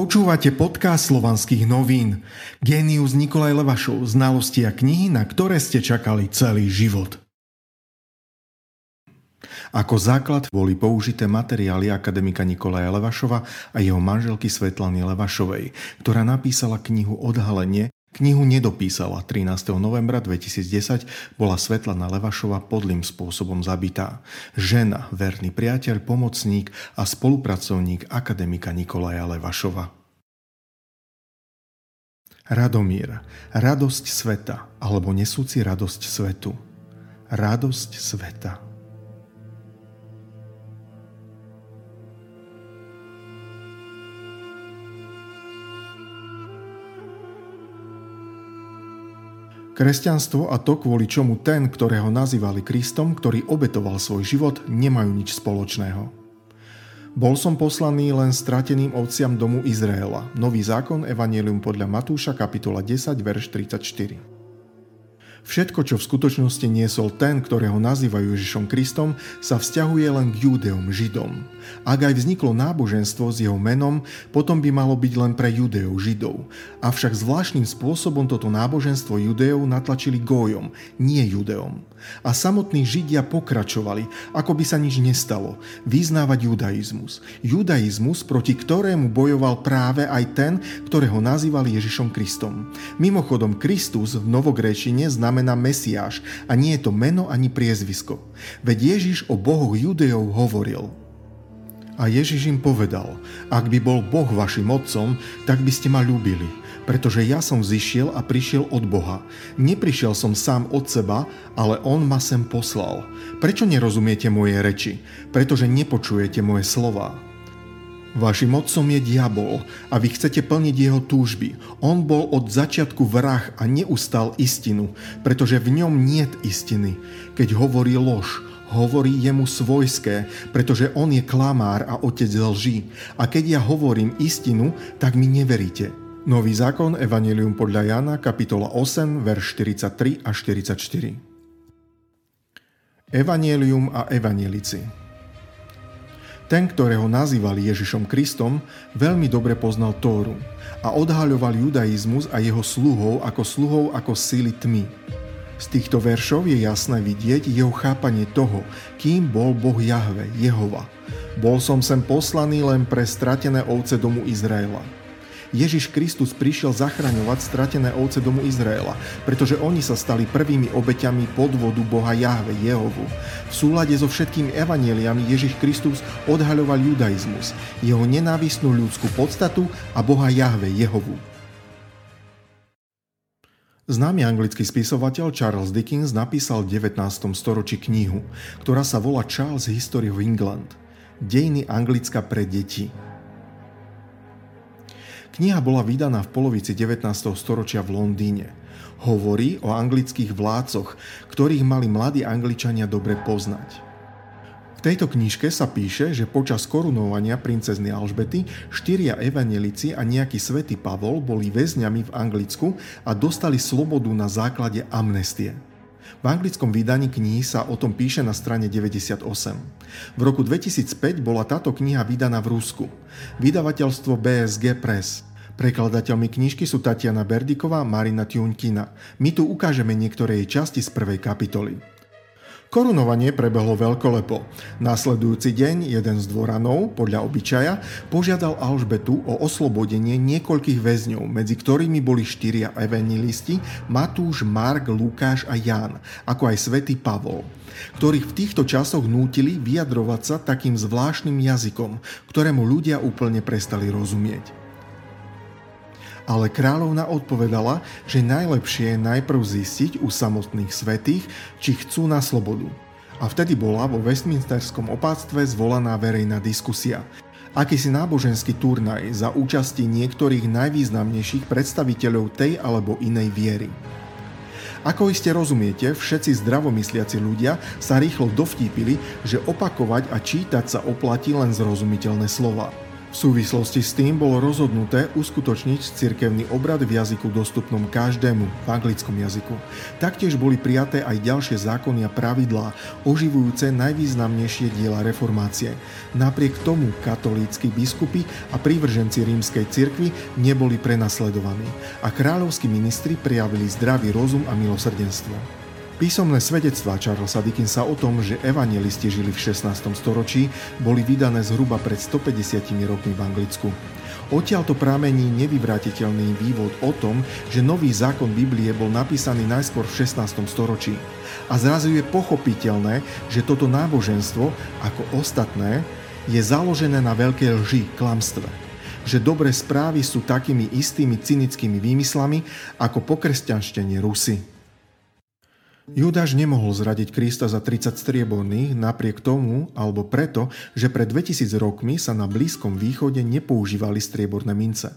Počúvate podcast slovanských novín. Genius Nikolaj Levašov. Znalosti a knihy, na ktoré ste čakali celý život. Ako základ boli použité materiály akademika Nikolaja Levašova a jeho manželky Svetlany Levašovej, ktorá napísala knihu Odhalenie, Knihu nedopísala. 13. novembra 2010 bola Svetlana Levašova podlým spôsobom zabitá. Žena, verný priateľ, pomocník a spolupracovník akademika Nikolaja Levašova. Radomír. Radosť sveta, alebo nesúci radosť svetu. Radosť sveta. Kresťanstvo a to, kvôli čomu ten, ktorého nazývali Kristom, ktorý obetoval svoj život, nemajú nič spoločného. Bol som poslaný len strateným ovciam domu Izraela. Nový zákon, Evangelium podľa Matúša, kapitola 10, verš 34. Všetko, čo v skutočnosti niesol ten, ktorého nazývajú Ježišom Kristom, sa vzťahuje len k Judeom, Židom. Ak aj vzniklo náboženstvo s jeho menom, potom by malo byť len pre Judeov, Židov. Avšak zvláštnym spôsobom toto náboženstvo Judeov natlačili Gójom, nie Judeom. A samotní Židia pokračovali, ako by sa nič nestalo, vyznávať judaizmus. Judaizmus, proti ktorému bojoval práve aj ten, ktorého nazývali Ježišom Kristom. Mimochodom, Kristus v novogréčine znamená Mesiáš a nie je to meno ani priezvisko. Veď Ježiš o bohoch Judejov hovoril. A Ježiš im povedal, ak by bol Boh vašim otcom, tak by ste ma ľúbili, pretože ja som zišiel a prišiel od Boha. Neprišiel som sám od seba, ale On ma sem poslal. Prečo nerozumiete moje reči? Pretože nepočujete moje slova. Vašim otcom je diabol a vy chcete plniť jeho túžby. On bol od začiatku vrah a neustal istinu, pretože v ňom niet istiny. Keď hovorí lož, hovorí jemu svojské, pretože on je klamár a otec lží. A keď ja hovorím istinu, tak mi neveríte. Nový zákon, Evangelium podľa Jana, kapitola 8, verš 43 a 44. Evangelium a Evangelici. Ten, ktorého nazývali Ježišom Kristom, veľmi dobre poznal Tóru a odhaľoval judaizmus a jeho sluhov ako sluhov ako síly tmy. Z týchto veršov je jasné vidieť jeho chápanie toho, kým bol Boh Jahve, Jehova. Bol som sem poslaný len pre stratené ovce domu Izraela. Ježiš Kristus prišiel zachraňovať stratené ovce domu Izraela, pretože oni sa stali prvými obeťami podvodu Boha Jahve, Jehovu. V súlade so všetkými evanieliami Ježiš Kristus odhaľoval judaizmus, jeho nenávistnú ľudskú podstatu a Boha Jahve, Jehovu. Známy anglický spisovateľ Charles Dickens napísal v 19. storočí knihu, ktorá sa volá Charles History of England. Dejiny Anglicka pre deti. Kniha bola vydaná v polovici 19. storočia v Londýne. Hovorí o anglických vládcoch, ktorých mali mladí Angličania dobre poznať. V tejto knižke sa píše, že počas korunovania princezny Alžbety štyria evanelici a nejaký svätý Pavol boli väzňami v Anglicku a dostali slobodu na základe amnestie. V anglickom vydaní knihy sa o tom píše na strane 98. V roku 2005 bola táto kniha vydaná v Rusku. Vydavateľstvo BSG Press. Prekladateľmi knižky sú Tatiana Berdiková a Marina Tiunkina. My tu ukážeme niektoré jej časti z prvej kapitoly. Korunovanie prebehlo veľkolepo. Následujúci deň jeden z dvoranov, podľa obyčaja, požiadal Alžbetu o oslobodenie niekoľkých väzňov, medzi ktorými boli štyria evanilisti Matúš, Mark, Lukáš a Ján, ako aj svätý Pavol ktorých v týchto časoch nútili vyjadrovať sa takým zvláštnym jazykom, ktorému ľudia úplne prestali rozumieť. Ale kráľovna odpovedala, že najlepšie je najprv zistiť u samotných svetých, či chcú na slobodu. A vtedy bola vo Westminsterskom opáctve zvolaná verejná diskusia. Akýsi náboženský turnaj za účasti niektorých najvýznamnejších predstaviteľov tej alebo inej viery. Ako iste rozumiete, všetci zdravomysliaci ľudia sa rýchlo dovtípili, že opakovať a čítať sa oplatí len zrozumiteľné slova. V súvislosti s tým bolo rozhodnuté uskutočniť cirkevný obrad v jazyku dostupnom každému, v anglickom jazyku. Taktiež boli prijaté aj ďalšie zákony a pravidlá, oživujúce najvýznamnejšie diela reformácie. Napriek tomu katolícky biskupy a prívrženci rímskej cirkvi neboli prenasledovaní a kráľovskí ministri prijavili zdravý rozum a milosrdenstvo. Písomné svedectvá Charlesa Dickensa o tom, že evangelisti žili v 16. storočí, boli vydané zhruba pred 150 rokmi v Anglicku. Odtiaľto pramení nevyvratiteľný vývod o tom, že nový zákon Biblie bol napísaný najskôr v 16. storočí. A zrazu je pochopiteľné, že toto náboženstvo, ako ostatné, je založené na veľkej lži, klamstve že dobré správy sú takými istými cynickými výmyslami ako pokresťanštenie Rusy. Judáš nemohol zradiť Krista za 30 strieborných napriek tomu, alebo preto, že pred 2000 rokmi sa na Blízkom východe nepoužívali strieborné mince.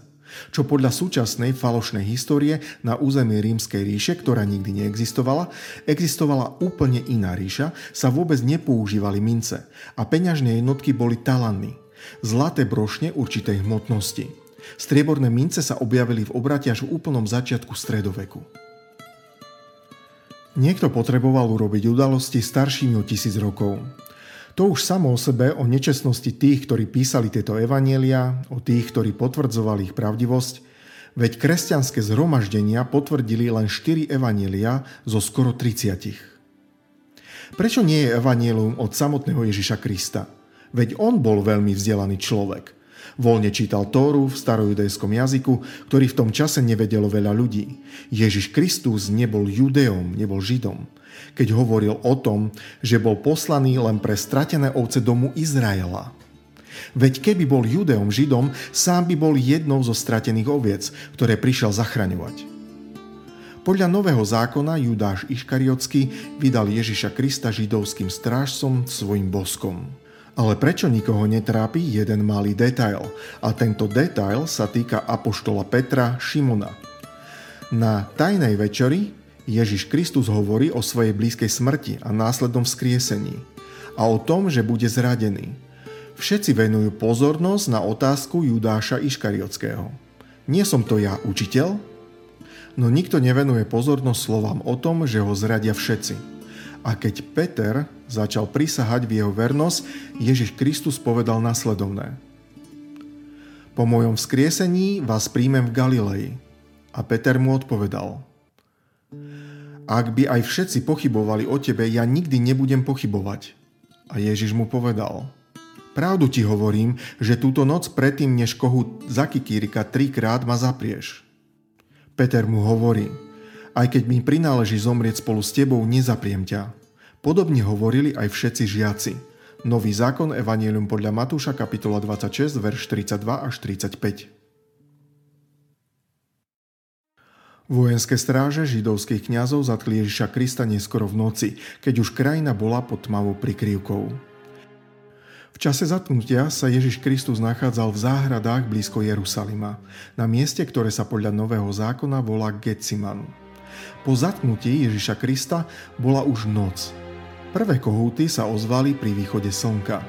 Čo podľa súčasnej falošnej histórie na území rímskej ríše, ktorá nikdy neexistovala, existovala úplne iná ríša, sa vôbec nepoužívali mince a peňažné jednotky boli talanny, zlaté brošne určitej hmotnosti. Strieborné mince sa objavili v obrate až v úplnom začiatku stredoveku. Niekto potreboval urobiť udalosti staršími o tisíc rokov. To už samo o sebe o nečestnosti tých, ktorí písali tieto evanielia, o tých, ktorí potvrdzovali ich pravdivosť, veď kresťanské zhromaždenia potvrdili len 4 evanielia zo skoro 30. Prečo nie je evanielium od samotného Ježiša Krista? Veď on bol veľmi vzdelaný človek – Voľne čítal Tóru v starojudejskom jazyku, ktorý v tom čase nevedelo veľa ľudí. Ježiš Kristus nebol judeom, nebol židom. Keď hovoril o tom, že bol poslaný len pre stratené ovce domu Izraela. Veď keby bol judeom, židom, sám by bol jednou zo stratených oviec, ktoré prišiel zachraňovať. Podľa nového zákona Judáš Iškariotsky vydal Ježiša Krista židovským strážcom svojim boskom. Ale prečo nikoho netrápi jeden malý detail? A tento detail sa týka apoštola Petra Šimona. Na tajnej večeri Ježiš Kristus hovorí o svojej blízkej smrti a následnom vzkriesení a o tom, že bude zradený. Všetci venujú pozornosť na otázku Judáša Iškariotského. Nie som to ja, učiteľ? No nikto nevenuje pozornosť slovám o tom, že ho zradia všetci. A keď Peter začal prisahať v jeho vernosť, Ježiš Kristus povedal nasledovné. Po mojom vzkriesení vás príjmem v Galilei. A Peter mu odpovedal. Ak by aj všetci pochybovali o tebe, ja nikdy nebudem pochybovať. A Ježiš mu povedal. Pravdu ti hovorím, že túto noc predtým, než kohu zakikírika trikrát ma zaprieš. Peter mu hovorí, aj keď mi prináleží zomrieť spolu s tebou, nezapriem ťa. Podobne hovorili aj všetci žiaci. Nový zákon Evangelium podľa Matúša kapitola 26, verš 32 až 35. Vojenské stráže židovských kňazov zatkli Ježiša Krista neskoro v noci, keď už krajina bola pod tmavou prikrývkou. V čase zatknutia sa Ježiš Kristus nachádzal v záhradách blízko Jerusalima, na mieste, ktoré sa podľa Nového zákona volá Getsimanu. Po zatknutí Ježiša Krista bola už noc. Prvé kohúty sa ozvali pri východe slnka.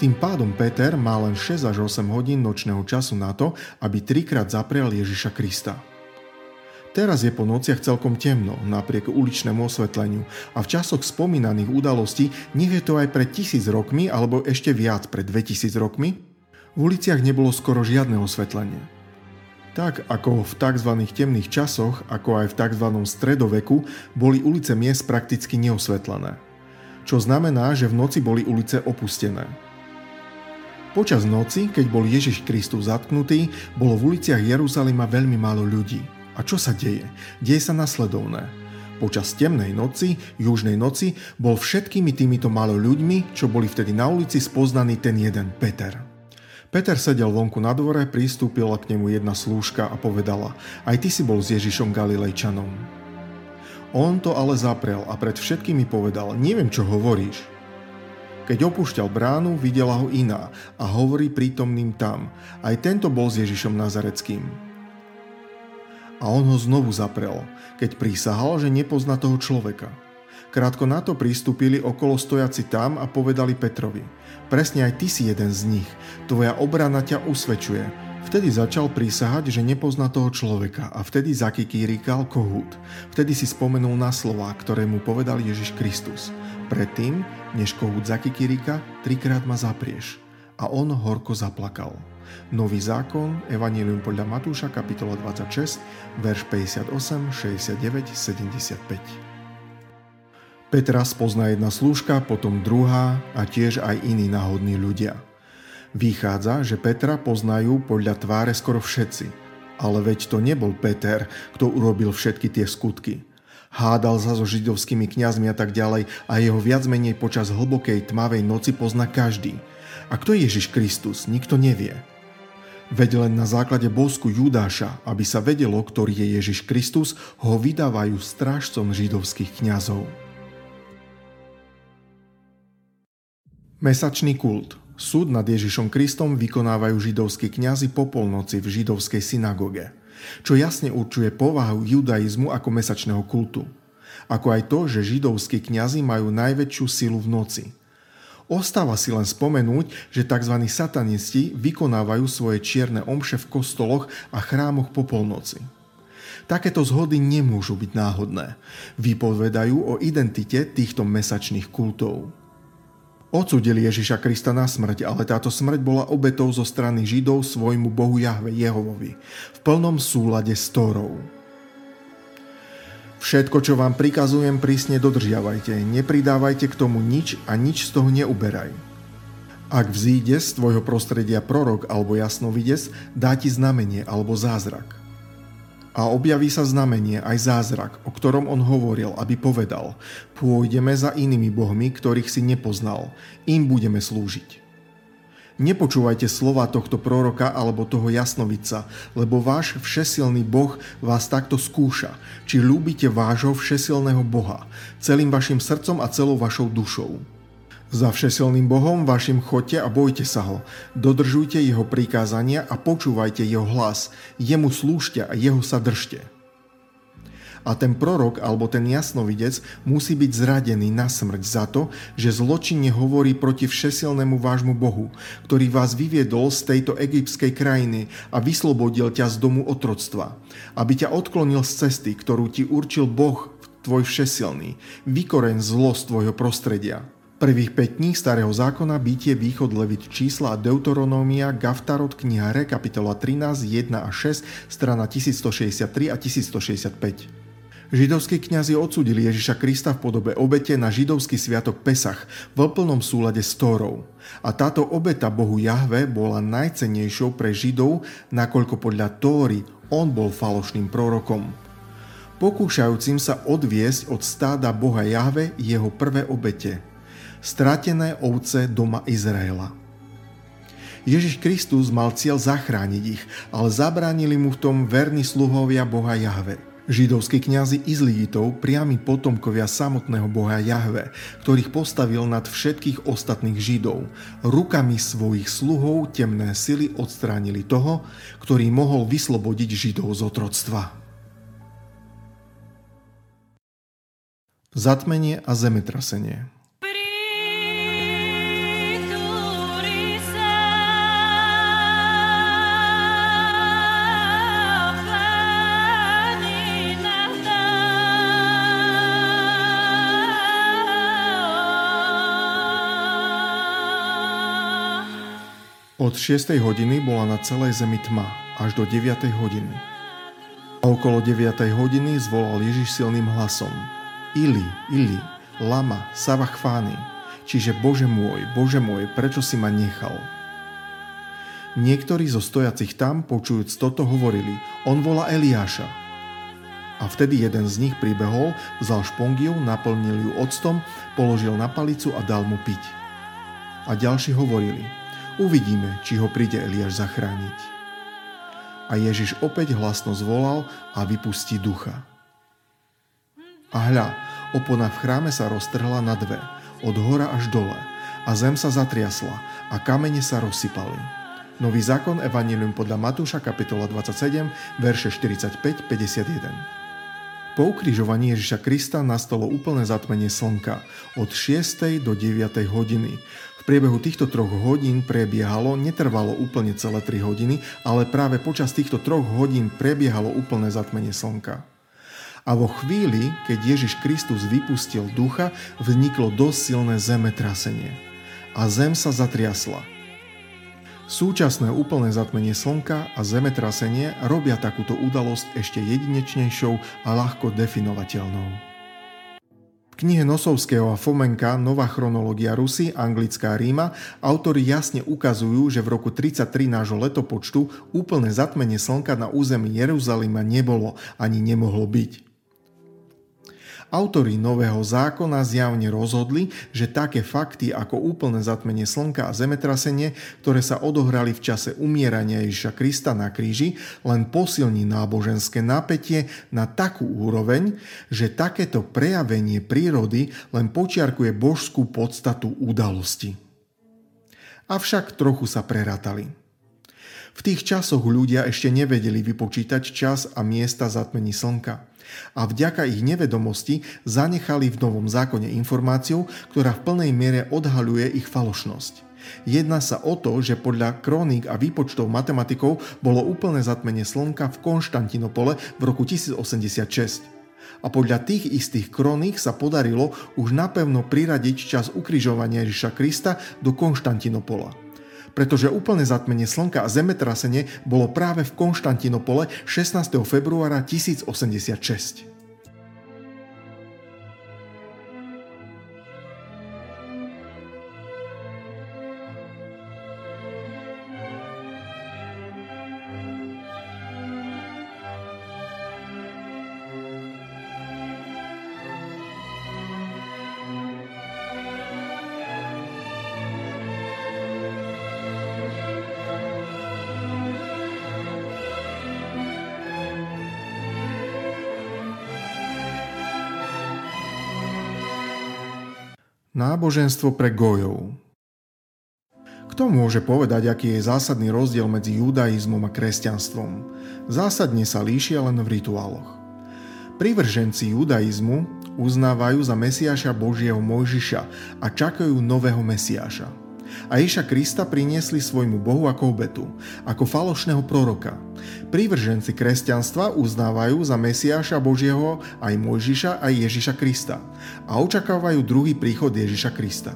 Tým pádom Peter má len 6 až 8 hodín nočného času na to, aby trikrát zaprel Ježiša Krista. Teraz je po nociach celkom temno, napriek uličnému osvetleniu a v časoch spomínaných udalostí, nech je to aj pred tisíc rokmi alebo ešte viac pred 2000 rokmi, v uliciach nebolo skoro žiadne osvetlenie. Tak ako v tzv. temných časoch, ako aj v tzv. stredoveku, boli ulice miest prakticky neosvetlené. Čo znamená, že v noci boli ulice opustené. Počas noci, keď bol Ježiš Kristus zatknutý, bolo v uliciach Jeruzalema veľmi málo ľudí. A čo sa deje? Deje sa nasledovné. Počas temnej noci, južnej noci, bol všetkými týmito málo ľuďmi, čo boli vtedy na ulici, spoznaný ten jeden Peter. Peter sedel vonku na dvore, pristúpila k nemu jedna slúžka a povedala, aj ty si bol s Ježišom Galilejčanom. On to ale zaprel a pred všetkými povedal, neviem čo hovoríš. Keď opúšťal bránu, videla ho iná a hovorí prítomným tam, aj tento bol s Ježišom Nazareckým. A on ho znovu zaprel, keď prísahal, že nepozná toho človeka. Krátko na to pristúpili okolo stojaci tam a povedali Petrovi, presne aj ty si jeden z nich, tvoja obrana ťa usvedčuje. Vtedy začal prísahať, že nepozná toho človeka a vtedy zakikírikal kohút. Vtedy si spomenul na slova, ktoré mu povedal Ježiš Kristus. Predtým, než kohút zakikírika, trikrát ma zaprieš. A on horko zaplakal. Nový zákon, Evangelium podľa Matúša, kapitola 26, verš 58, 69, 75. Petra spozná jedna slúžka, potom druhá a tiež aj iní náhodní ľudia. Vychádza, že Petra poznajú podľa tváre skoro všetci. Ale veď to nebol Peter, kto urobil všetky tie skutky. Hádal sa so židovskými kňazmi a tak ďalej a jeho viac menej počas hlbokej tmavej noci pozná každý. A kto je Ježiš Kristus, nikto nevie. Veď len na základe bosku Judáša, aby sa vedelo, ktorý je Ježiš Kristus, ho vydávajú strážcom židovských kňazov. Mesačný kult. Súd nad Ježišom Kristom vykonávajú židovskí kňazi po polnoci v židovskej synagóge, čo jasne určuje povahu judaizmu ako mesačného kultu. Ako aj to, že židovskí kňazi majú najväčšiu silu v noci. Ostáva si len spomenúť, že tzv. satanisti vykonávajú svoje čierne omše v kostoloch a chrámoch po polnoci. Takéto zhody nemôžu byť náhodné. Vypovedajú o identite týchto mesačných kultov. Odsudili Ježiša Krista na smrť, ale táto smrť bola obetou zo strany Židov svojmu Bohu Jahve Jehovovi v plnom súlade s Tórou. Všetko, čo vám prikazujem, prísne dodržiavajte, nepridávajte k tomu nič a nič z toho neuberaj. Ak vzíde z tvojho prostredia prorok alebo jasnovidec, dá ti znamenie alebo zázrak a objaví sa znamenie aj zázrak, o ktorom on hovoril, aby povedal, pôjdeme za inými bohmi, ktorých si nepoznal, im budeme slúžiť. Nepočúvajte slova tohto proroka alebo toho jasnovica, lebo váš všesilný Boh vás takto skúša, či ľúbite vášho všesilného Boha, celým vašim srdcom a celou vašou dušou. Za všesilným Bohom vašim chodte a bojte sa ho. Dodržujte jeho prikázania a počúvajte jeho hlas. Jemu slúžte a jeho sa držte. A ten prorok alebo ten jasnovidec musí byť zradený na smrť za to, že zločinne hovorí proti všesilnému vášmu Bohu, ktorý vás vyviedol z tejto egyptskej krajiny a vyslobodil ťa z domu otroctva, aby ťa odklonil z cesty, ktorú ti určil Boh, tvoj všesilný, vykoreň zlo z tvojho prostredia. Prvých 5 kníh Starého zákona, Bytie, Východ, Levit, Čísla a Deuteronómia, Gaftarot, kniha Re, kapitola 13, 1 a 6, strana 1163 a 1165. Židovskí kňazi odsudili Ježiša Krista v podobe obete na židovský sviatok Pesach v plnom súlade s Tórou. A táto obeta Bohu Jahve bola najcennejšou pre Židov, nakoľko podľa Tóry on bol falošným prorokom. Pokúšajúcim sa odviesť od stáda Boha Jahve jeho prvé obete – stratené ovce doma Izraela. Ježiš Kristus mal cieľ zachrániť ich, ale zabránili mu v tom verní sluhovia Boha Jahve. Židovskí kňazi Izliitov, priami potomkovia samotného Boha Jahve, ktorých postavil nad všetkých ostatných Židov. Rukami svojich sluhov temné sily odstránili toho, ktorý mohol vyslobodiť Židov z otroctva. Zatmenie a zemetrasenie Od 6. hodiny bola na celej zemi tma až do 9. hodiny. A okolo 9. hodiny zvolal Ježiš silným hlasom. Ili, Ili, lama, sabachfány, čiže Bože môj, Bože môj, prečo si ma nechal? Niektorí zo stojacich tam, počujúc toto, hovorili, on volá Eliáša. A vtedy jeden z nich pribehol, vzal špongiu, naplnil ju octom, položil na palicu a dal mu piť. A ďalší hovorili, Uvidíme, či ho príde Eliáš zachrániť. A Ježiš opäť hlasno zvolal a vypustí ducha. A hľa, opona v chráme sa roztrhla na dve, od hora až dole, a zem sa zatriasla a kamene sa rozsypali. Nový zákon Evangelium podľa Matúša kapitola 27, verše 45-51. Po ukrižovaní Ježiša Krista nastalo úplné zatmenie slnka od 6. do 9. hodiny. V priebehu týchto troch hodín prebiehalo, netrvalo úplne celé 3 hodiny, ale práve počas týchto troch hodín prebiehalo úplné zatmenie slnka. A vo chvíli, keď Ježiš Kristus vypustil ducha, vzniklo dosť silné zemetrasenie. A zem sa zatriasla. Súčasné úplné zatmenie slnka a zemetrasenie robia takúto udalosť ešte jedinečnejšou a ľahko definovateľnou. Knihe Nosovského a Fomenka Nová chronológia Rusy, anglická Ríma autori jasne ukazujú, že v roku 33 nášho letopočtu úplné zatmenie slnka na území Jeruzalema nebolo ani nemohlo byť. Autori Nového zákona zjavne rozhodli, že také fakty ako úplné zatmenie slnka a zemetrasenie, ktoré sa odohrali v čase umierania Ježiša Krista na kríži, len posilní náboženské napätie na takú úroveň, že takéto prejavenie prírody len počiarkuje božskú podstatu udalosti. Avšak trochu sa prerátali. V tých časoch ľudia ešte nevedeli vypočítať čas a miesta zatmení slnka a vďaka ich nevedomosti zanechali v Novom zákone informáciu, ktorá v plnej miere odhaľuje ich falošnosť. Jedná sa o to, že podľa kroník a výpočtov matematikov bolo úplné zatmenie slnka v Konštantinopole v roku 1086. A podľa tých istých kroník sa podarilo už napevno priradiť čas ukrižovania Ježiša Krista do Konštantinopola pretože úplné zatmenie slnka a zemetrasenie bolo práve v Konštantinopole 16. februára 1086. Náboženstvo pre gojov Kto môže povedať, aký je zásadný rozdiel medzi judaizmom a kresťanstvom? Zásadne sa líšia len v rituáloch. Privrženci judaizmu uznávajú za Mesiáša Božieho Mojžiša a čakajú nového Mesiáša – a Ježa Krista priniesli svojmu Bohu ako obetu, ako falošného proroka. Prívrženci kresťanstva uznávajú za Mesiáša Božieho aj Mojžiša aj Ježiša Krista a očakávajú druhý príchod Ježiša Krista.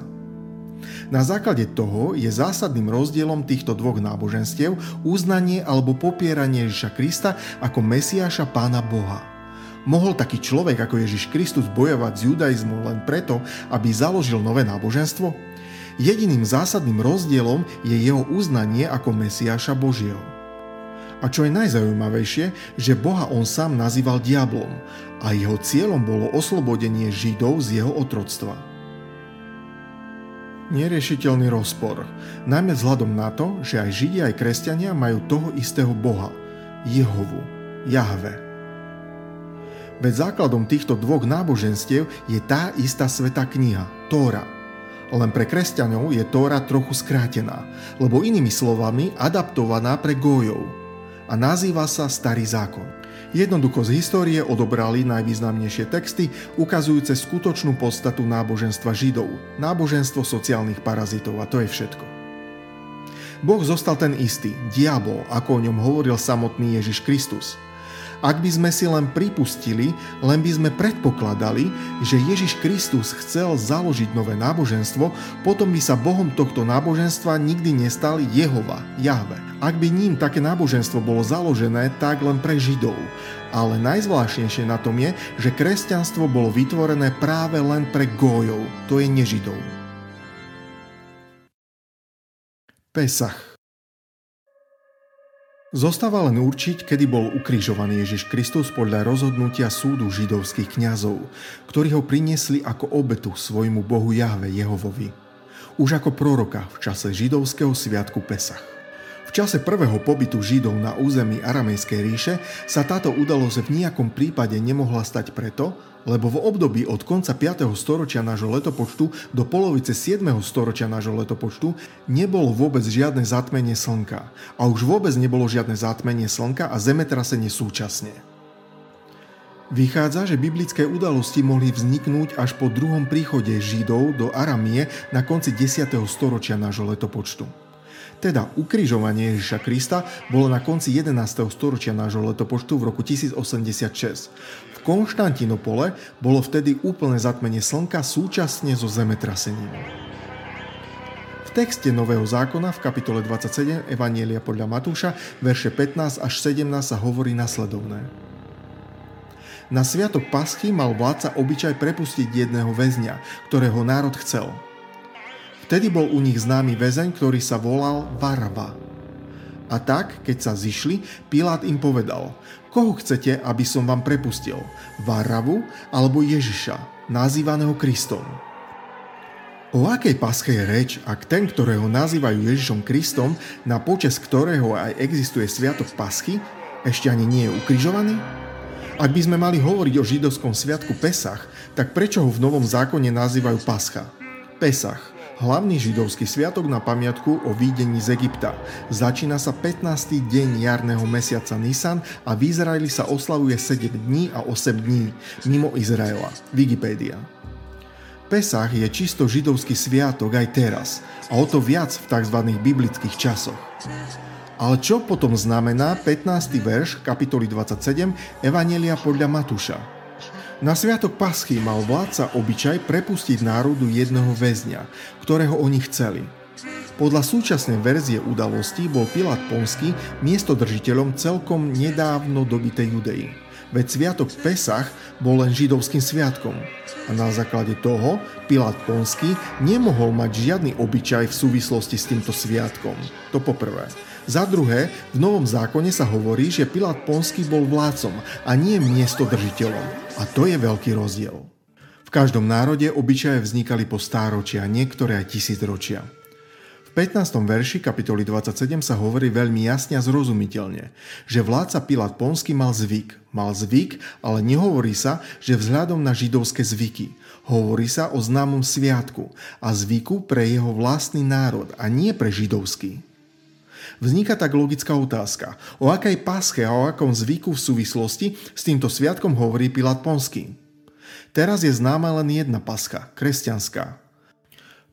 Na základe toho je zásadným rozdielom týchto dvoch náboženstiev uznanie alebo popieranie Ježiša Krista ako Mesiáša Pána Boha. Mohol taký človek ako Ježiš Kristus bojovať s judaizmom len preto, aby založil nové náboženstvo? Jediným zásadným rozdielom je jeho uznanie ako Mesiáša Božieho. A čo je najzaujímavejšie, že Boha on sám nazýval diablom a jeho cieľom bolo oslobodenie Židov z jeho otroctva. Neriešiteľný rozpor, najmä vzhľadom na to, že aj Židia aj kresťania majú toho istého Boha, Jehovu, Jahve. Veď základom týchto dvoch náboženstiev je tá istá sveta kniha, Tóra – len pre kresťanov je Tóra trochu skrátená, lebo inými slovami adaptovaná pre gojov a nazýva sa Starý zákon. Jednoducho z histórie odobrali najvýznamnejšie texty ukazujúce skutočnú podstatu náboženstva Židov, náboženstvo sociálnych parazitov a to je všetko. Boh zostal ten istý, diabol, ako o ňom hovoril samotný Ježiš Kristus – ak by sme si len pripustili, len by sme predpokladali, že Ježiš Kristus chcel založiť nové náboženstvo, potom by sa Bohom tohto náboženstva nikdy nestal Jehova, Jahve. Ak by ním také náboženstvo bolo založené, tak len pre Židov. Ale najzvláštnejšie na tom je, že kresťanstvo bolo vytvorené práve len pre Gójov, to je nežidov. Pesach Zostáva len určiť, kedy bol ukrižovaný Ježiš Kristus podľa rozhodnutia súdu židovských kňazov, ktorí ho priniesli ako obetu svojmu Bohu Jahve Jehovovi. Už ako proroka v čase židovského sviatku Pesach. Čase prvého pobytu Židov na území Aramejskej ríše sa táto udalosť v nejakom prípade nemohla stať preto, lebo v období od konca 5. storočia nášho letopočtu do polovice 7. storočia nášho letopočtu nebolo vôbec žiadne zatmenie slnka a už vôbec nebolo žiadne zatmenie slnka a zemetrasenie súčasne. Vychádza, že biblické udalosti mohli vzniknúť až po druhom príchode Židov do Aramie na konci 10. storočia nášho letopočtu. Teda ukrižovanie Ježiša Krista bolo na konci 11. storočia nášho letopočtu v roku 1086. V Konštantinopole bolo vtedy úplné zatmenie slnka súčasne so zemetrasením. V texte Nového zákona v kapitole 27 Evanielia podľa Matúša, verše 15 až 17 sa hovorí nasledovné. Na sviatok Paschy mal vládca obyčaj prepustiť jedného väzňa, ktorého národ chcel. Vtedy bol u nich známy väzeň, ktorý sa volal Varava. A tak, keď sa zišli, Pilát im povedal, koho chcete, aby som vám prepustil? Varavu alebo Ježiša, nazývaného Kristom? O akej paske je reč, ak ten, ktorého nazývajú Ježišom Kristom, na počas ktorého aj existuje sviatok Paschy, ešte ani nie je ukrižovaný? Ak by sme mali hovoriť o židovskom sviatku Pesach, tak prečo ho v Novom zákone nazývajú Pascha? Pesach, hlavný židovský sviatok na pamiatku o výdení z Egypta. Začína sa 15. deň jarného mesiaca Nisan a v Izraeli sa oslavuje 7 dní a 8 dní, mimo Izraela. Wikipédia. Pesach je čisto židovský sviatok aj teraz a o to viac v tzv. biblických časoch. Ale čo potom znamená 15. verš kapitoly 27 Evanelia podľa Matúša? Na sviatok Paschy mal vládca obyčaj prepustiť národu jedného väzňa, ktorého oni chceli. Podľa súčasnej verzie udalostí bol Pilát Ponský miestodržiteľom celkom nedávno dobitej Judei. Veď sviatok Pesach bol len židovským sviatkom. A na základe toho Pilát Ponský nemohol mať žiadny obyčaj v súvislosti s týmto sviatkom. To poprvé. Za druhé, v Novom zákone sa hovorí, že Pilát Ponský bol vládcom a nie miestodržiteľom. A to je veľký rozdiel. V každom národe obyčaje vznikali po stáročia, niektoré aj tisícročia. V 15. verši kapitoly 27 sa hovorí veľmi jasne a zrozumiteľne, že vládca Pilát Ponský mal zvyk. Mal zvyk, ale nehovorí sa, že vzhľadom na židovské zvyky. Hovorí sa o známom sviatku a zvyku pre jeho vlastný národ a nie pre židovský. Vzniká tak logická otázka, o akej páske a o akom zvyku v súvislosti s týmto sviatkom hovorí Pilát Ponský. Teraz je známa len jedna paska, kresťanská.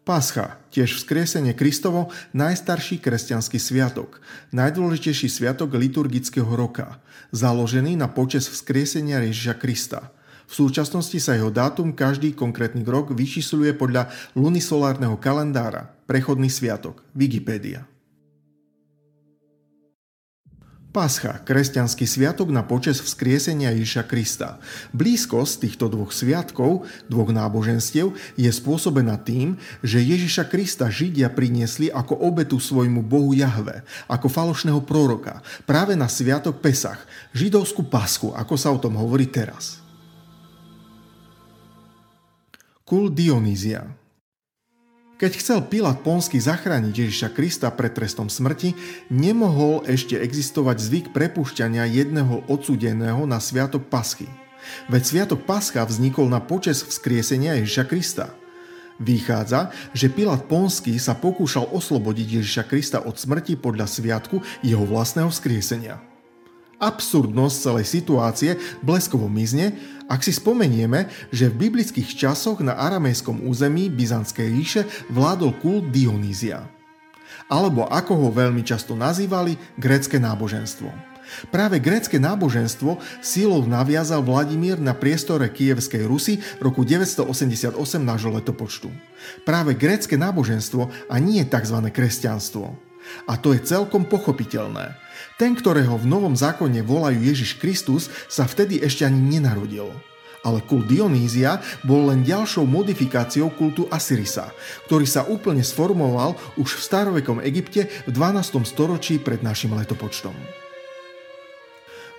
Pascha, tiež vzkriesenie Kristovo, najstarší kresťanský sviatok, najdôležitejší sviatok liturgického roka, založený na počes vzkriesenia Ježiša Krista. V súčasnosti sa jeho dátum každý konkrétny rok vyčísluje podľa lunisolárneho kalendára, prechodný sviatok, Wikipedia. Pascha, kresťanský sviatok na počas vzkriesenia Ježiša Krista. Blízkosť týchto dvoch sviatkov, dvoch náboženstiev, je spôsobená tým, že Ježiša Krista Židia priniesli ako obetu svojmu Bohu Jahve, ako falošného proroka, práve na sviatok Pesach, židovskú pasku, ako sa o tom hovorí teraz. Kul Dionýzia keď chcel Pilát Ponsky zachrániť Ježiša Krista pred trestom smrti, nemohol ešte existovať zvyk prepušťania jedného odsudeného na sviatok Paschy. Veď sviatok Pascha vznikol na počes vzkriesenia Ježiša Krista. Vychádza, že Pilát Ponsky sa pokúšal oslobodiť Ježiša Krista od smrti podľa sviatku jeho vlastného vzkriesenia. Absurdnosť celej situácie bleskovo mizne, ak si spomenieme, že v biblických časoch na aramejskom území Byzantskej ríše vládol kult Dionýzia. Alebo ako ho veľmi často nazývali, grécke náboženstvo. Práve grécke náboženstvo sílou naviazal Vladimír na priestore Kievskej Rusy roku 988 nášho letopočtu. Práve grécke náboženstvo a nie tzv. kresťanstvo. A to je celkom pochopiteľné. Ten, ktorého v Novom zákone volajú Ježiš Kristus, sa vtedy ešte ani nenarodil. Ale kult Dionýzia bol len ďalšou modifikáciou kultu Asyrisa, ktorý sa úplne sformoval už v starovekom Egypte v 12. storočí pred našim letopočtom.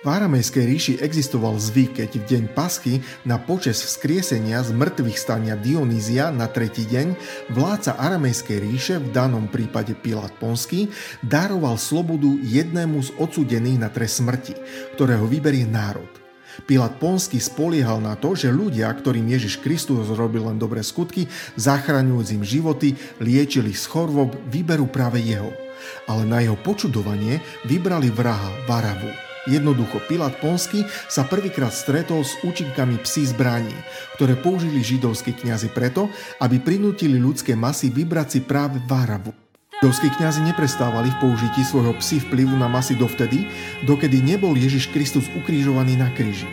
V aramejskej ríši existoval zvyk, keď v deň Paschy na počes vzkriesenia z mŕtvych stania Dionýzia na tretí deň vládca aramejskej ríše, v danom prípade Pilát Ponský, daroval slobodu jednému z odsudených na trest smrti, ktorého vyberie národ. Pilát Ponský spoliehal na to, že ľudia, ktorým Ježiš Kristus robil len dobré skutky, zachraňujúc im životy, liečili z chorôb, vyberú práve jeho. Ale na jeho počudovanie vybrali vraha Varavu. Jednoducho, Pilát Ponsky sa prvýkrát stretol s účinkami psí zbraní, ktoré použili židovskí kňazi preto, aby prinútili ľudské masy vybrať si práve Váravu. Židovskí kňazi neprestávali v použití svojho psi vplyvu na masy dovtedy, dokedy nebol Ježiš Kristus ukrižovaný na kríži.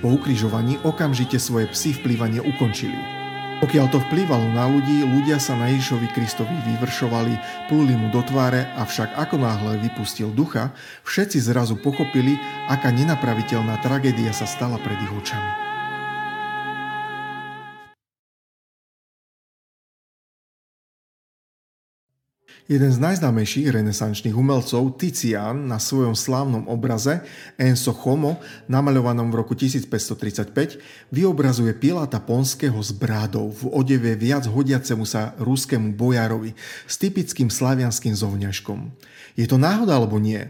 Po ukrižovaní okamžite svoje psi vplyvanie ukončili. Pokiaľ to vplyvalo na ľudí, ľudia sa na Ježišovi Kristovi vyvršovali, pluli mu do tváre, avšak ako náhle vypustil ducha, všetci zrazu pochopili, aká nenapraviteľná tragédia sa stala pred ich očami. Jeden z najznámejších renesančných umelcov, Tician, na svojom slávnom obraze Enso Homo, namaľovanom v roku 1535, vyobrazuje Piláta Ponského s brádou v odeve viac hodiacemu sa ruskému bojárovi s typickým slavianským zovňažkom. Je to náhoda alebo nie?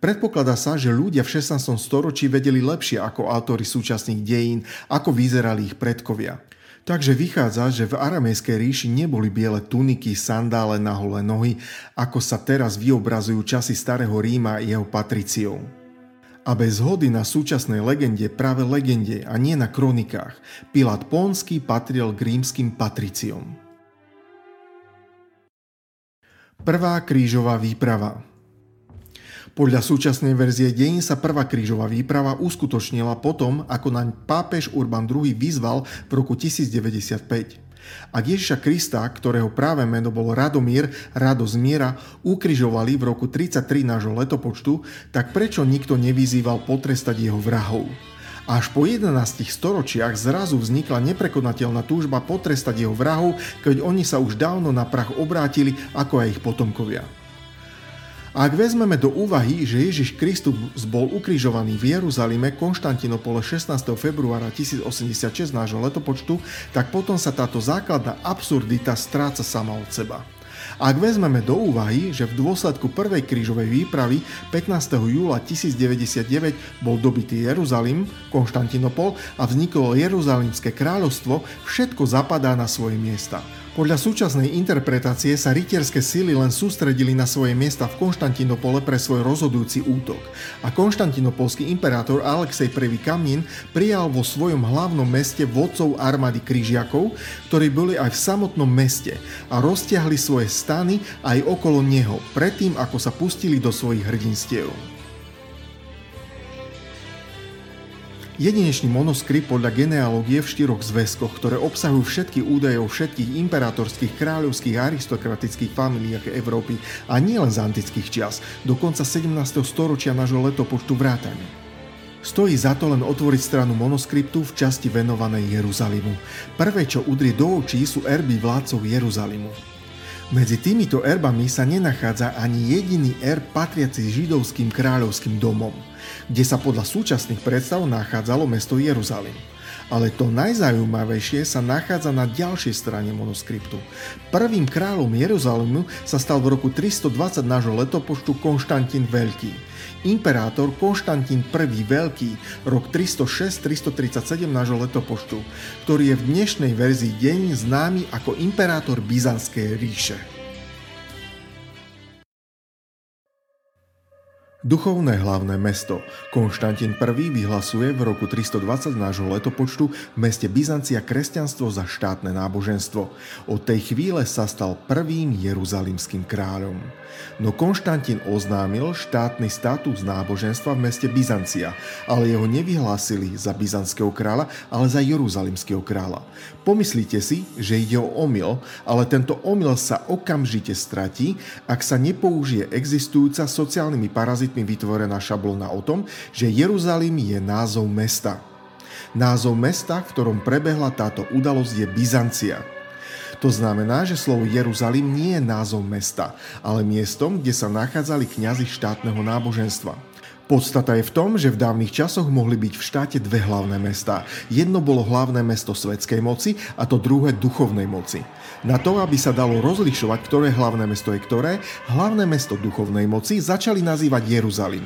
Predpokladá sa, že ľudia v 16. storočí vedeli lepšie ako autory súčasných dejín, ako vyzerali ich predkovia. Takže vychádza, že v aramejskej ríši neboli biele tuniky, sandále na holé nohy, ako sa teraz vyobrazujú časy starého Ríma a jeho patriciou. A bez hody na súčasnej legende, práve legende a nie na kronikách, Pilát Pónsky patril k rímským patriciom. Prvá krížová výprava podľa súčasnej verzie dejín sa prvá krížová výprava uskutočnila potom, ako naň pápež Urban II vyzval v roku 1095. Ak Ježiša Krista, ktorého práve meno bolo Radomír, radosť miera, ukrižovali v roku 33 nášho letopočtu, tak prečo nikto nevyzýval potrestať jeho vrahov? Až po 11 storočiach zrazu vznikla neprekonateľná túžba potrestať jeho vrahov, keď oni sa už dávno na prach obrátili ako aj ich potomkovia. Ak vezmeme do úvahy, že Ježiš Kristus bol ukrižovaný v Jeruzalime Konštantinopole 16. februára 1086 nášho letopočtu, tak potom sa táto základná absurdita stráca sama od seba. Ak vezmeme do úvahy, že v dôsledku prvej krížovej výpravy 15. júla 1099 bol dobitý Jeruzalem, Konštantinopol a vzniklo Jeruzalimské kráľovstvo, všetko zapadá na svoje miesta. Podľa súčasnej interpretácie sa rytierské síly len sústredili na svoje miesta v Konštantinopole pre svoj rozhodujúci útok a konštantinopolský imperátor Alexej I Kamín prijal vo svojom hlavnom meste vodcov armády križiakov, ktorí boli aj v samotnom meste a roztiahli svoje stany aj okolo neho, predtým ako sa pustili do svojich hrdinstiev. Jedinečný monoskript podľa genealógie v štyroch zväzkoch, ktoré obsahujú všetky údaje o všetkých imperatorských, kráľovských a aristokratických familiách Európy a nielen z antických čias, do konca 17. storočia nášho letopočtu vrátane. Stojí za to len otvoriť stranu monoskriptu v časti venovanej Jeruzalimu. Prvé, čo udrie do očí, sú erby vládcov Jeruzalimu. Medzi týmito erbami sa nenachádza ani jediný erb patriaci židovským kráľovským domom, kde sa podľa súčasných predstav nachádzalo mesto Jeruzalem. Ale to najzaujímavejšie sa nachádza na ďalšej strane manuskriptu. Prvým kráľom Jeruzalému sa stal v roku 320 nášho letopočtu Konštantín Veľký. Imperátor Konštantín I Veľký, rok 306-337 nášho letopočtu, ktorý je v dnešnej verzii deň známy ako imperátor Byzantskej ríše. Duchovné hlavné mesto. Konštantín I vyhlasuje v roku 320 nášho letopočtu v meste Byzancia kresťanstvo za štátne náboženstvo. Od tej chvíle sa stal prvým jeruzalimským kráľom. No Konštantín oznámil štátny status náboženstva v meste Byzancia, ale jeho nevyhlásili za byzantského kráľa, ale za jeruzalimského kráľa. Pomyslíte si, že ide o omyl, ale tento omyl sa okamžite stratí, ak sa nepoužije existujúca sociálnymi parazitmi algoritmy vytvorená šablona o tom, že Jeruzalém je názov mesta. Názov mesta, v ktorom prebehla táto udalosť, je Byzancia. To znamená, že slovo Jeruzalém nie je názov mesta, ale miestom, kde sa nachádzali kňazi štátneho náboženstva. Podstata je v tom, že v dávnych časoch mohli byť v štáte dve hlavné mestá. Jedno bolo hlavné mesto svetskej moci a to druhé duchovnej moci. Na to, aby sa dalo rozlišovať, ktoré hlavné mesto je ktoré, hlavné mesto duchovnej moci začali nazývať Jeruzalem.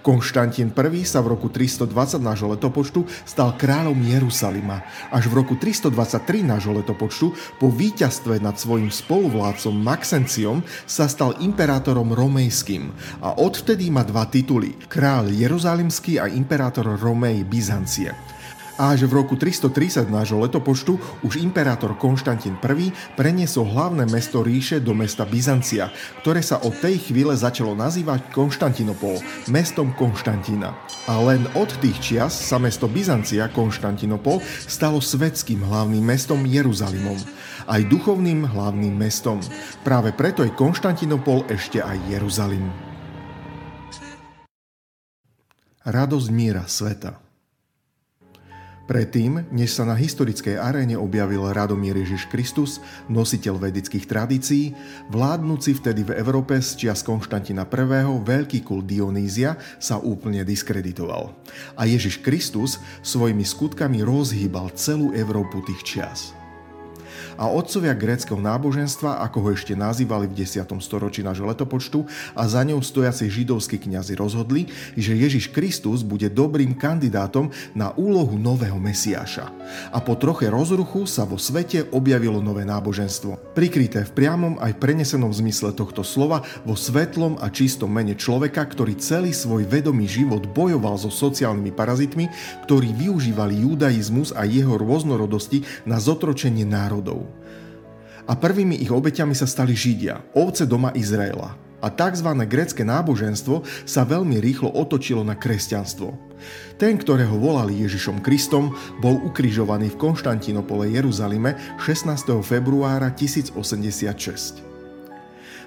Konštantín I sa v roku 320 nášho letopočtu stal kráľom Jeruzalima. Až v roku 323 nášho letopočtu po víťazstve nad svojim spoluvládcom Maxenciom sa stal imperátorom romejským a odvtedy má dva tituly – král Jeruzalimský a imperátor Romej Byzancie. A až v roku 330 nášho letopočtu už imperátor Konštantín I preniesol hlavné mesto ríše do mesta Byzancia, ktoré sa od tej chvíle začalo nazývať Konštantinopol, mestom Konštantína. A len od tých čias sa mesto Byzancia, Konštantinopol, stalo svetským hlavným mestom Jeruzalimom aj duchovným hlavným mestom. Práve preto je Konštantinopol ešte aj Jeruzalim. Radosť míra sveta Predtým, než sa na historickej aréne objavil Radomír Ježiš Kristus, nositeľ vedických tradícií, vládnúci vtedy v Európe z čias Konštantina I. veľký kult Dionýzia sa úplne diskreditoval. A Ježiš Kristus svojimi skutkami rozhýbal celú Európu tých čias a otcovia gréckého náboženstva, ako ho ešte nazývali v 10. storočí nášho letopočtu, a za ňou stojaci židovskí kňazi rozhodli, že Ježiš Kristus bude dobrým kandidátom na úlohu nového Mesiáša. A po troche rozruchu sa vo svete objavilo nové náboženstvo. Prikryté v priamom aj prenesenom zmysle tohto slova vo svetlom a čistom mene človeka, ktorý celý svoj vedomý život bojoval so sociálnymi parazitmi, ktorí využívali judaizmus a jeho rôznorodosti na zotročenie národov a prvými ich obeťami sa stali Židia, ovce doma Izraela. A tzv. grecké náboženstvo sa veľmi rýchlo otočilo na kresťanstvo. Ten, ktorého volali Ježišom Kristom, bol ukrižovaný v Konštantinopole Jeruzalime 16. februára 1086.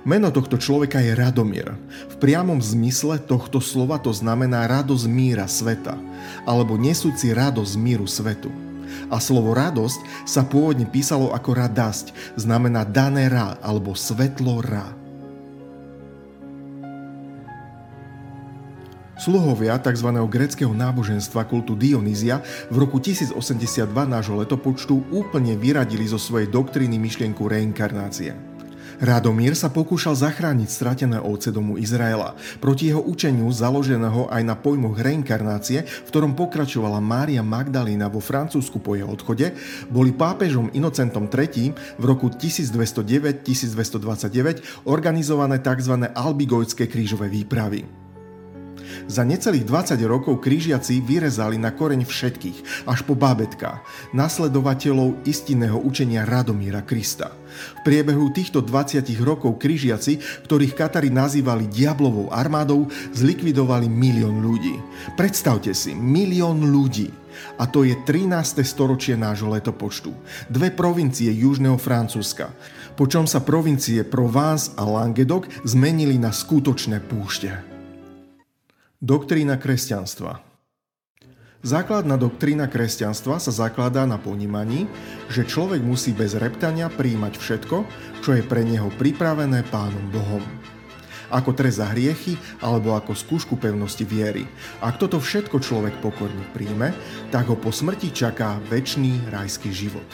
Meno tohto človeka je Radomír. V priamom zmysle tohto slova to znamená radosť míra sveta, alebo nesúci radosť míru svetu. A slovo radosť sa pôvodne písalo ako radasť, znamená dané ra alebo svetlo ra. Sluhovia tzv. greckého náboženstva kultu Dionýzia v roku 1082 nášho letopočtu úplne vyradili zo svojej doktríny myšlienku reinkarnácie. Radomír sa pokúšal zachrániť stratené ovce domu Izraela. Proti jeho učeniu, založeného aj na pojmoch reinkarnácie, v ktorom pokračovala Mária Magdalena vo Francúzsku po jeho odchode, boli pápežom Inocentom III v roku 1209-1229 organizované tzv. albigojské krížové výpravy. Za necelých 20 rokov krížiaci vyrezali na koreň všetkých, až po bábetka, nasledovateľov istinného učenia Radomíra Krista. V priebehu týchto 20 rokov krížiaci, ktorých Katari nazývali diablovou armádou, zlikvidovali milión ľudí. Predstavte si, milión ľudí. A to je 13. storočie nášho letopočtu. Dve provincie južného Francúzska počom sa provincie Provence a Languedoc zmenili na skutočné púšte. Doktrína kresťanstva Základná doktrína kresťanstva sa zakladá na ponímaní, že človek musí bez reptania príjmať všetko, čo je pre neho pripravené Pánom Bohom. Ako trest za hriechy alebo ako skúšku pevnosti viery. Ak toto všetko človek pokorne príjme, tak ho po smrti čaká väčší rajský život.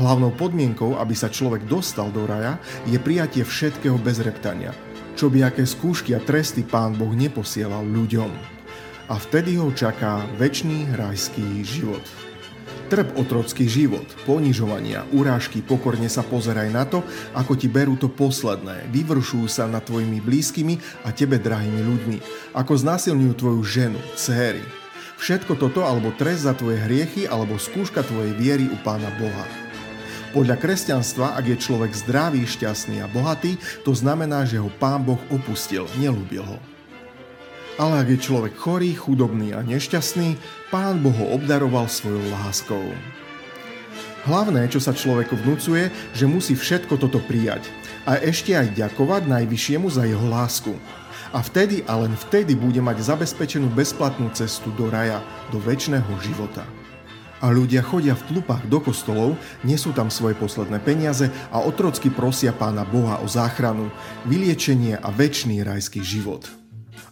Hlavnou podmienkou, aby sa človek dostal do raja, je prijatie všetkého bez reptania – čo by aké skúšky a tresty pán Boh neposielal ľuďom. A vtedy ho čaká väčší rajský život. Trp otrocký život, ponižovania, urážky, pokorne sa pozeraj na to, ako ti berú to posledné, vyvršujú sa nad tvojimi blízkymi a tebe drahými ľuďmi, ako znásilňujú tvoju ženu, céry. Všetko toto alebo trest za tvoje hriechy alebo skúška tvojej viery u Pána Boha. Podľa kresťanstva, ak je človek zdravý, šťastný a bohatý, to znamená, že ho pán Boh opustil, nelúbil ho. Ale ak je človek chorý, chudobný a nešťastný, pán Boh ho obdaroval svojou láskou. Hlavné, čo sa človeku vnúcuje, že musí všetko toto prijať a ešte aj ďakovať Najvyššiemu za jeho lásku. A vtedy a len vtedy bude mať zabezpečenú bezplatnú cestu do raja, do väčšného života a ľudia chodia v tlupách do kostolov, nesú tam svoje posledné peniaze a otrocky prosia pána Boha o záchranu, vyliečenie a väčší rajský život.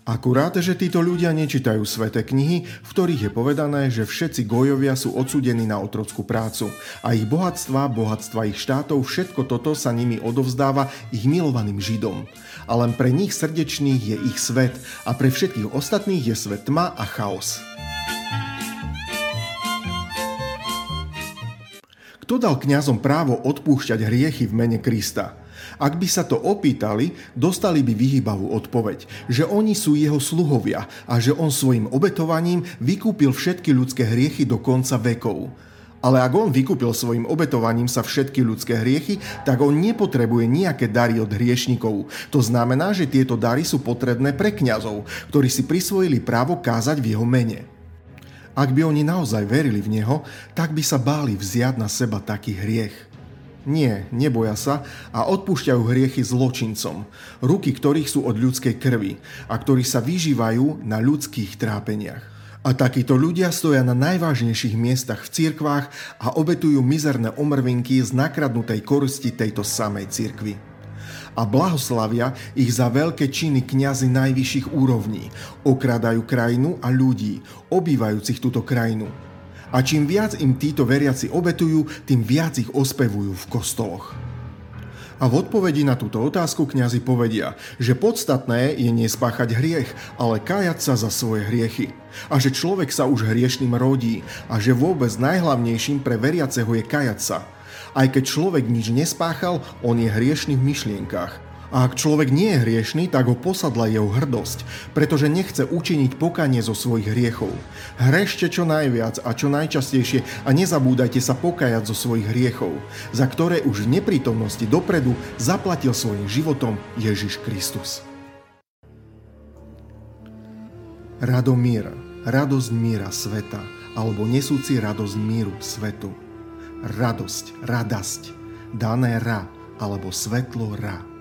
Akurát, že títo ľudia nečítajú sveté knihy, v ktorých je povedané, že všetci gojovia sú odsudení na otrockú prácu a ich bohatstva, bohatstva ich štátov, všetko toto sa nimi odovzdáva ich milovaným Židom. A len pre nich srdečných je ich svet a pre všetkých ostatných je svet tma a chaos. Kto dal kňazom právo odpúšťať hriechy v mene Krista? Ak by sa to opýtali, dostali by vyhýbavú odpoveď, že oni sú jeho sluhovia a že on svojim obetovaním vykúpil všetky ľudské hriechy do konca vekov. Ale ak on vykúpil svojim obetovaním sa všetky ľudské hriechy, tak on nepotrebuje nejaké dary od hriešnikov. To znamená, že tieto dary sú potrebné pre kňazov, ktorí si prisvojili právo kázať v jeho mene. Ak by oni naozaj verili v Neho, tak by sa báli vziať na seba taký hriech. Nie, neboja sa a odpúšťajú hriechy zločincom, ruky ktorých sú od ľudskej krvi a ktorí sa vyžívajú na ľudských trápeniach. A takíto ľudia stoja na najvážnejších miestach v cirkvách a obetujú mizerné omrvinky z nakradnutej koristi tejto samej cirkvy a blahoslavia ich za veľké činy kňazi najvyšších úrovní. Okradajú krajinu a ľudí, obývajúcich túto krajinu. A čím viac im títo veriaci obetujú, tým viac ich ospevujú v kostoloch. A v odpovedi na túto otázku kňazi povedia, že podstatné je nespáchať hriech, ale kájať sa za svoje hriechy. A že človek sa už hriešným rodí a že vôbec najhlavnejším pre veriaceho je kajať sa – aj keď človek nič nespáchal, on je hriešný v myšlienkach. A ak človek nie je hriešný, tak ho posadla jeho hrdosť, pretože nechce učiniť pokanie zo svojich hriechov. Hrešte čo najviac a čo najčastejšie a nezabúdajte sa pokajať zo svojich hriechov, za ktoré už v neprítomnosti dopredu zaplatil svojim životom Ježiš Kristus. Radomír, radosť míra sveta, alebo nesúci radosť míru svetu radosť, radasť, dané ra alebo svetlo ra.